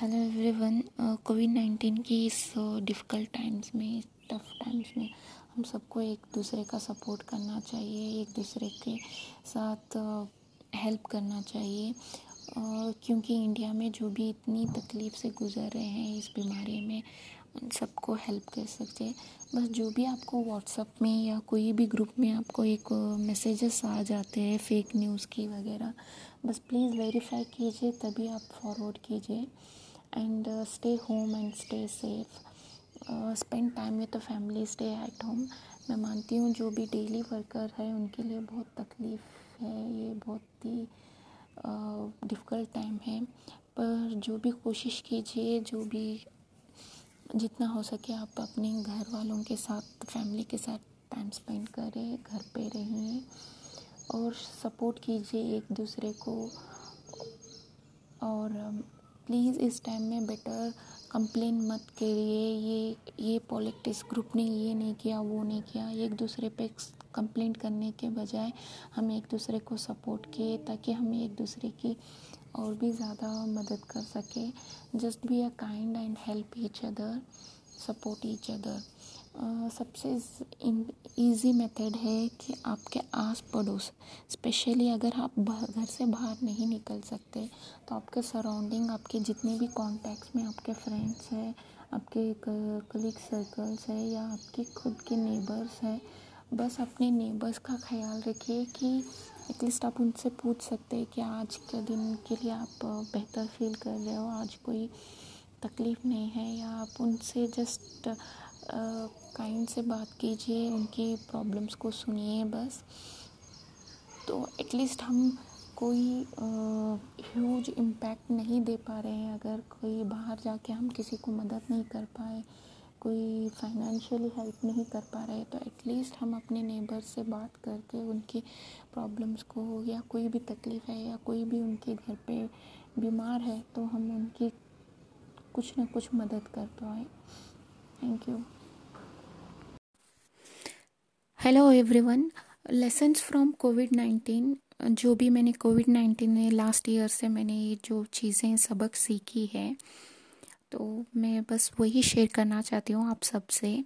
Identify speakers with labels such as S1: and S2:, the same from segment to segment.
S1: Hello everyone Covid nineteen की इस difficult times में टफ टाइम्स में हम सबको एक दूसरे का सपोर्ट करना चाहिए एक दूसरे के साथ हेल्प करना चाहिए। uh, क्योंकि इंडिया में जो भी इतनी तकलीफ़ से गुज़र रहे हैं इस बीमारी में उन सबको हेल्प कर सकते बस जो भी आपको व्हाट्सअप में या कोई भी ग्रुप में आपको एक मैसेजेस आ जाते हैं फेक न्यूज़ की वगैरह बस प्लीज़ वेरीफाई कीजिए तभी आप फॉरवर्ड कीजिए। And stay home and stay safe spend time with the family stay at home मैं मानती हूँ जो भी डेली वर्कर है, उनके लिए बहुत तकलीफ़ है, ये बहुत ही डिफ़िकल्ट टाइम है। पर जो भी कोशिश कीजिए, जो भी, जितना हो सके आप अपने घर वालों के साथ फैमिली के साथ टाइम स्पेंड करें, घर पे रहिए और सपोर्ट कीजिए एक दूसरे को। और प्लीज़ इस टाइम में बेटर कंप्लेन मत करिए। ये ये पॉलिटिक्स ग्रुप ने ये नहीं किया, वो नहीं किया। एक दूसरे पे कंप्लेंट करने के बजाय हम एक दूसरे को सपोर्ट किए ताकि हम एक दूसरे की और भी ज़्यादा मदद कर सके। Just be a kind and help each other support each other सबसे इजी मेथड है कि आपके आस पड़ोस स्पेशली अगर आप घर से बाहर नहीं निकल सकते तो आपके सराउंडिंग आपके जितने भी कॉन्टैक्ट्स में आपके फ्रेंड्स हैं, आपके कलीग सर्कल्स है या आपके खुद के नेबर्स हैं, बस अपने नेबर्स का ख्याल रखिए कि एटलीस्ट आप उनसे पूछ सकते हैं कि आज के दिन के लिए आप बेहतर फील कर रहे हो, आज कोई तकलीफ़ नहीं है या आप उनसे जस्ट काइंड से बात कीजिए, उनकी प्रॉब्लम्स को सुनिए बस। तो एटलीस्ट हम कोई ह्यूज इम्पैक्ट नहीं दे पा रहे हैं। अगर कोई बाहर जाके हम किसी को मदद नहीं कर पाए, कोई फाइनेंशियली हेल्प नहीं कर पा रहे तो एटलीस्ट हम अपने नेबर से बात करके उनकी प्रॉब्लम्स को, या कोई भी तकलीफ़ है, या कोई भी उनके घर पे बीमार है तो हम उनकी कुछ ना कुछ मदद कर पाए। Thank you
S2: hello everyone lessons from covid nineteen जो भी मैंने कोविड नाइन्टीन में लास्ट ईयर से मैंने ये जो चीज़ें सबक सीखी है तो मैं बस वही शेयर करना चाहती हूँ आप सबसे,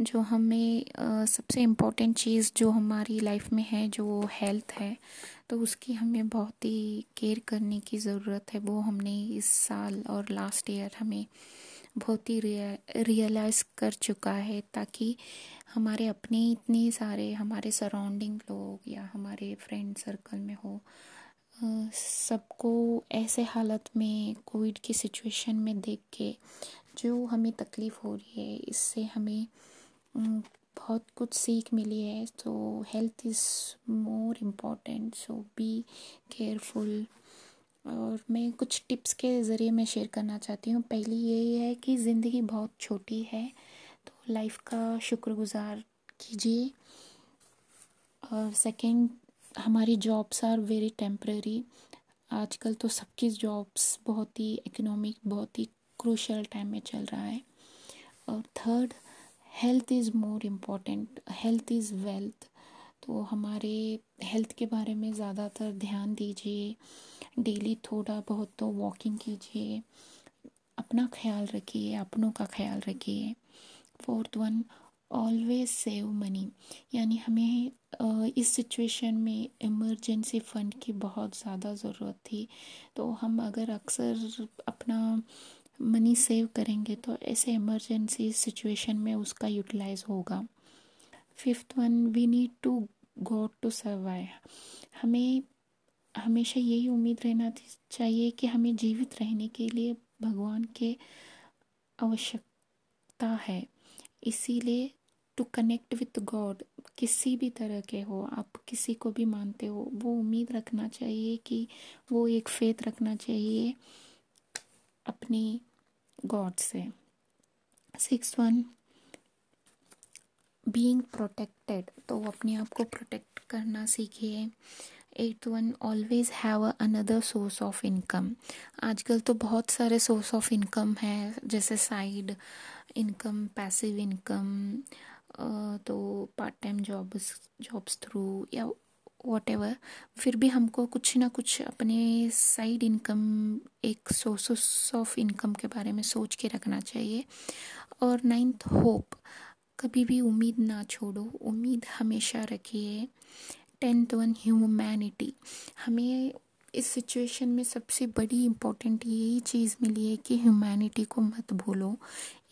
S2: जो हमें सबसे इम्पोर्टेंट चीज़ जो हमारी लाइफ में है, जो हेल्थ है तो उसकी हमें बहुत ही केयर करने की ज़रूरत है, वो हमने इस साल और लास्ट ईयर हमें बहुत ही रियलाइज़ कर चुका है ताकि हमारे अपने इतने सारे, हमारे सराउंडिंग लोग या हमारे फ्रेंड सर्कल में हो। सबको ऐसे हालत में, कोविड की सिचुएशन में देख के जो हमें तकलीफ़ हो रही है, इससे हमें बहुत कुछ सीख मिली है। तो health is more important so be careful और मैं कुछ टिप्स के ज़रिए मैं शेयर करना चाहती हूँ। पहली यही है कि ज़िंदगी बहुत छोटी है तो लाइफ का शुक्रगुज़ार कीजिए। और सेकंड, हमारी जॉब्स आर वेरी टेम्प्रेरी। आजकल तो सबकी जॉब्स बहुत ही इकोनॉमिक, बहुत ही क्रूशल टाइम में चल रहा है। और third, health is more important, health is wealth. तो हमारे हेल्थ के बारे में ज़्यादातर ध्यान दीजिए। डेली थोड़ा बहुत तो वॉकिंग कीजिए, अपना ख्याल रखिए, अपनों का ख्याल रखिए। Fourth one always save money यानी हमें इस सिचुएशन में इमरजेंसी फ़ंड की बहुत ज़्यादा ज़रूरत थी। तो हम अगर अक्सर अपना मनी सेव करेंगे तो ऐसे इमरजेंसी सिचुएशन में उसका यूटिलाइज होगा। Fifth one we need to god to survive हमें हमेशा यही उम्मीद रहना चाहिए कि हमें जीवित रहने के लिए भगवान के आवश्यकता है। इसीलिए टू कनेक्ट विथ गॉड किसी भी तरह के हो, आप किसी को भी मानते हो, वो उम्मीद रखना चाहिए कि वो एक फेथ रखना चाहिए अपनी गॉड से। सिक्स वन बीइंग प्रोटेक्टेड तो अपने आप को प्रोटेक्ट करना सीखिए। Eight one always have another source of income आजकल तो बहुत सारे सोर्स ऑफ़ इनकम है, जैसे साइड इनकम पैसिव इनकम तो part time jobs jobs through या वॉट फिर भी हमको कुछ ना कुछ अपने साइड इनकम एक सोर्स ऑफ़ इनकम के बारे में सोच के रखना चाहिए। और नाइन्थ होप कभी भी उम्मीद ना छोड़ो, उम्मीद हमेशा रखिए। टेंथ वन ह्यूमैनिटी हमें इस सिचुएशन में सबसे बड़ी इम्पोर्टेंट यही चीज़ मिली है कि ह्यूमैनिटी को मत भूलो।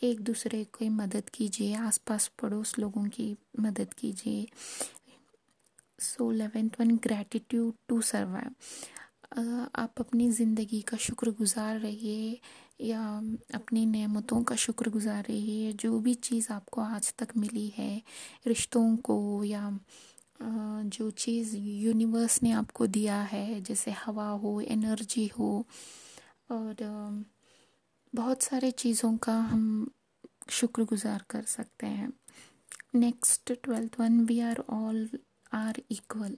S2: एक दूसरे की मदद कीजिए, आसपास पड़ोस लोगों की मदद कीजिए। So eleventh one gratitude to survive आप अपनी ज़िंदगी का शुक्रगुजार रहिए या अपनी नेमतों का शुक्रगुजार रहिए। जो भी चीज़ आपको आज तक मिली है, रिश्तों को या जो चीज़ यूनिवर्स ने आपको दिया है, जैसे हवा हो एनर्जी हो, और बहुत सारे चीज़ों का हम शुक्रगुजार कर सकते हैं। Next twelfth one we are all are equal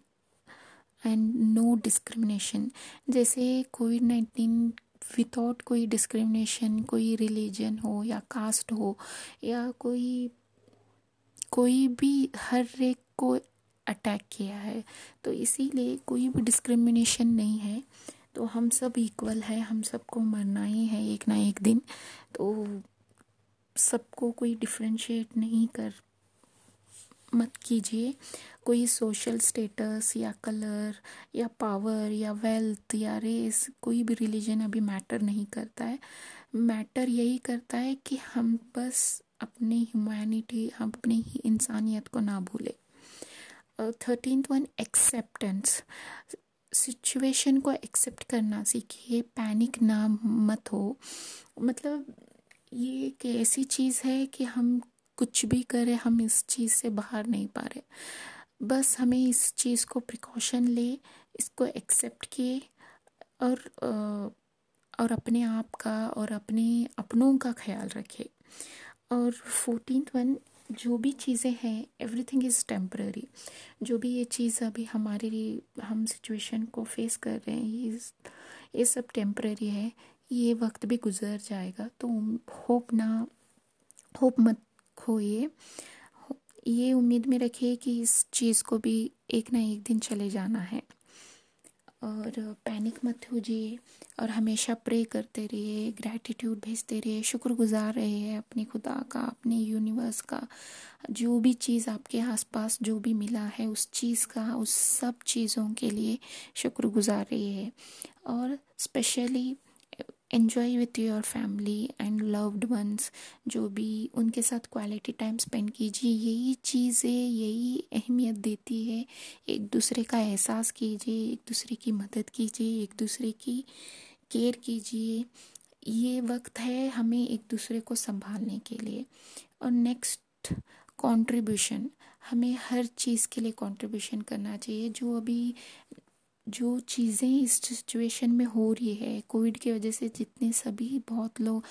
S2: and no discrimination जैसे कोविड नाइन्टीन विदाउट कोई डिस्क्रिमिनेशन कोई रिलीजन हो या कास्ट हो या कोई कोई भी हर एक को अटैक किया है। तो इसीलिए कोई भी डिस्क्रिमिनेशन नहीं है। तो हम सब इक्वल है, हम सबको मरना ही है एक ना एक दिन। तो सबको कोई डिफ्रेंशिएट नहीं कर, मत कीजिए। कोई सोशल स्टेटस या कलर या पावर या वेल्थ या रेस कोई भी रिलीजन अभी मैटर नहीं करता है। मैटर यही करता है कि हम बस अपनी ह्यूमैनिटी हम अपनी ही इंसानियत को ना भूलें। थर्टीन वन एक्सेप्टेंस सिचुएशन को एक्सेप्ट करना, सीखिए पैनिक ना मत हो। मतलब ये एक ऐसी चीज़ है कि हम कुछ भी करें, हम इस चीज़ से बाहर नहीं पा रहे। बस हमें इस चीज़ को प्रिकॉशन ले, इसको एक्सेप्ट किए और और अपने आप का और अपने अपनों का ख्याल रखे। और फोर्टीन वन जो भी चीज़ें हैं एवरीथिंग इज़ टेम्पररी जो भी ये चीज़ अभी हमारे लिए, हम सिचुएशन को फेस कर रहे हैं, ये ये सब टेम्पररी है, ये वक्त भी गुजर जाएगा। तो होप ना होप मत खोइए। ये उम्मीद में रखिए कि इस चीज़ को भी एक ना एक दिन चले जाना है। और पैनिक मत हो जाइए और हमेशा प्रे करते रहिए ग्रैटिट्यूड भेजते रहिए, शुक्रगुजार रहिए अपने खुदा का, अपने यूनिवर्स का। जो भी चीज़ आपके आसपास जो भी मिला है, उस चीज़ का, उस सब चीज़ों के लिए शुक्रगुजार रहिए। और specially enjoy with your family and loved ones जो भी उनके साथ क्वालिटी टाइम स्पेंड कीजिए, यही चीज़ें, यही अहमियत देती है। एक दूसरे का एहसास कीजिए, एक दूसरे की मदद कीजिए, एक दूसरे की केयर कीजिए। ये वक्त है हमें एक दूसरे को संभालने के लिए। और नेक्स्ट कंट्रीब्यूशन हमें हर चीज़ के लिए कंट्रीब्यूशन करना चाहिए। जो अभी जो चीज़ें इस सिचुएशन में हो रही है कोविड की वजह से जितने सभी बहुत लोग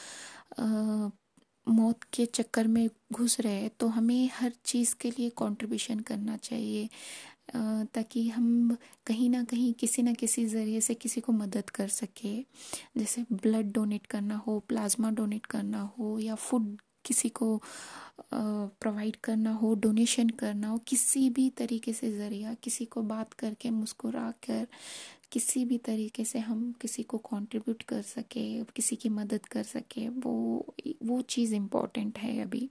S2: मौत के चक्कर में घुस रहे हैं तो हमें हर चीज़ के लिए कंट्रीब्यूशन करना चाहिए ताकि हम कहीं ना कहीं किसी ना किसी ज़रिए से किसी को मदद कर सके। जैसे ब्लड डोनेट करना हो प्लाज्मा डोनेट करना हो, या फ़ूड किसी को प्रोवाइड करना हो डोनेशन करना हो, किसी भी तरीके से ज़रिया, किसी को बात करके मुस्कुरा कर किसी भी तरीके से हम किसी को कंट्रीब्यूट कर सके, किसी की मदद कर सके, वो वो चीज़ इम्पोर्टेंट है अभी।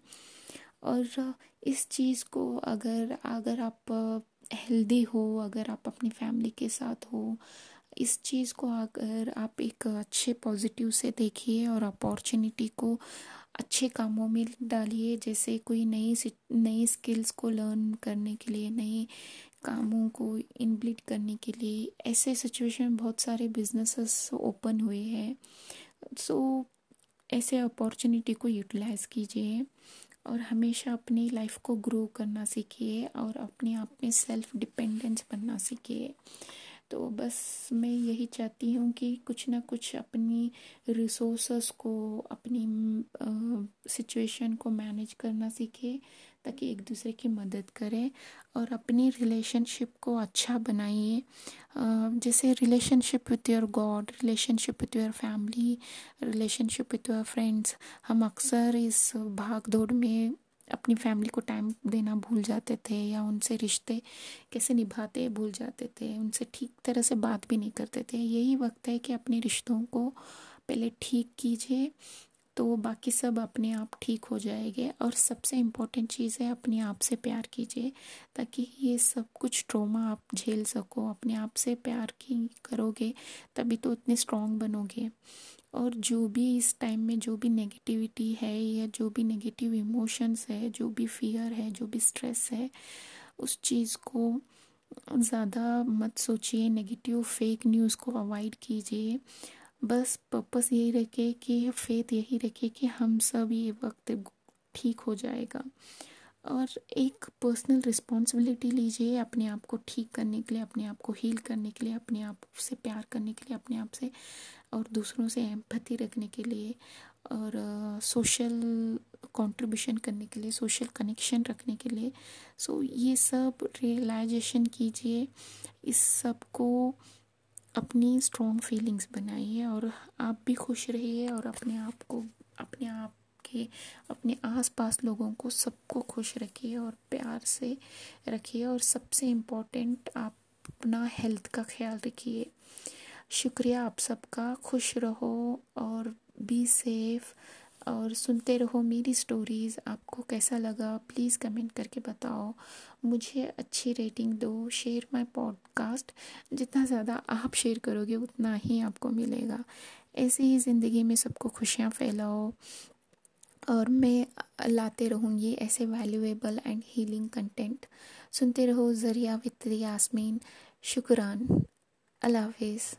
S2: और इस चीज़ को अगर अगर आप हेल्दी हो, अगर आप अपनी फैमिली के साथ हो, इस चीज़ को अगर आप एक अच्छे पॉजिटिव से देखिए और अपॉर्चुनिटी को अच्छे कामों में डालिए जैसे कोई नई नई स्किल्स को लर्न करने के लिए नए कामों को इनब्लिट करने के लिए ऐसे सिचुएशन में बहुत सारे बिजनेसेस ओपन हुए हैं। सो so, ऐसे अपॉर्चुनिटी को यूटिलाइज कीजिए और हमेशा अपनी लाइफ को ग्रो करना सीखिए और अपने आप में सेल्फ डिपेंडेंस बनना सीखिए। तो बस मैं यही चाहती हूँ कि कुछ ना कुछ अपनी रिसोर्स को, अपनी सिचुएशन को मैनेज करना सीखे, ताकि एक दूसरे की मदद करें और अपनी रिलेशनशिप को अच्छा बनाइए। जैसे relationship with your god relationship with your family relationship with your friends हम अक्सर इस भाग दौड़ में अपनी फैमिली को टाइम देना भूल जाते थे या उनसे रिश्ते कैसे निभाते भूल जाते थे, उनसे ठीक तरह से बात भी नहीं करते थे। यही वक्त है कि अपने रिश्तों को पहले ठीक कीजिए तो बाकी सब अपने आप ठीक हो जाएँगे। और सबसे इम्पोर्टेंट चीज़ है, अपने आप से प्यार कीजिए, ताकि ये सब कुछ ट्रोमा आप झेल सको। अपने आप से प्यार की करोगे, तभी तो इतने स्ट्रांग बनोगे। और जो भी इस टाइम में जो भी नेगेटिविटी है या जो भी नेगेटिव इमोशंस है, जो भी फियर है, जो भी स्ट्रेस है, उस चीज़ को ज़्यादा मत सोचिए। नेगेटिव फेक न्यूज़ को अवॉइड कीजिए। बस पर्पस यही रखे कि फेथ यही रखे कि हम सब ये वक्त ठीक हो जाएगा। और एक पर्सनल रिस्पॉन्सिबिलिटी लीजिए अपने आप को ठीक करने के लिए, अपने आप को हील करने के लिए, अपने आप से प्यार करने के लिए, अपने आप से और दूसरों से एम्पथी रखने के लिए और सोशल कंट्रीब्यूशन करने के लिए सोशल कनेक्शन रखने के लिए। सो so, ये सब रियलाइजेशन कीजिए। इस सबको अपनी स्ट्रॉन्ग फीलिंग्स बनाइए और आप भी खुश रहिए और अपने आप को अपने आप के अपने आसपास लोगों को सबको खुश रखिए और प्यार से रखिए और सबसे इम्पोर्टेंट आप अपना हेल्थ का ख्याल रखिए। शुक्रिया, आप सबका। खुश रहो और बी सेफ़ और सुनते रहो मेरी स्टोरीज़ आपको कैसा लगा? प्लीज़ कमेंट करके बताओ। मुझे अच्छी रेटिंग दो। शेयर माय पॉडकास्ट जितना ज़्यादा आप शेयर करोगे, उतना ही आपको मिलेगा। ऐसे ही ज़िंदगी में सबको खुशियाँ फैलाओ और मैं लाते रहूँगी ऐसे वैल्यूएबल एंड हीलिंग कंटेंट सुनते रहो ज़रिया विद यासमीन शुक्रान। अल्लाह हाफिज़।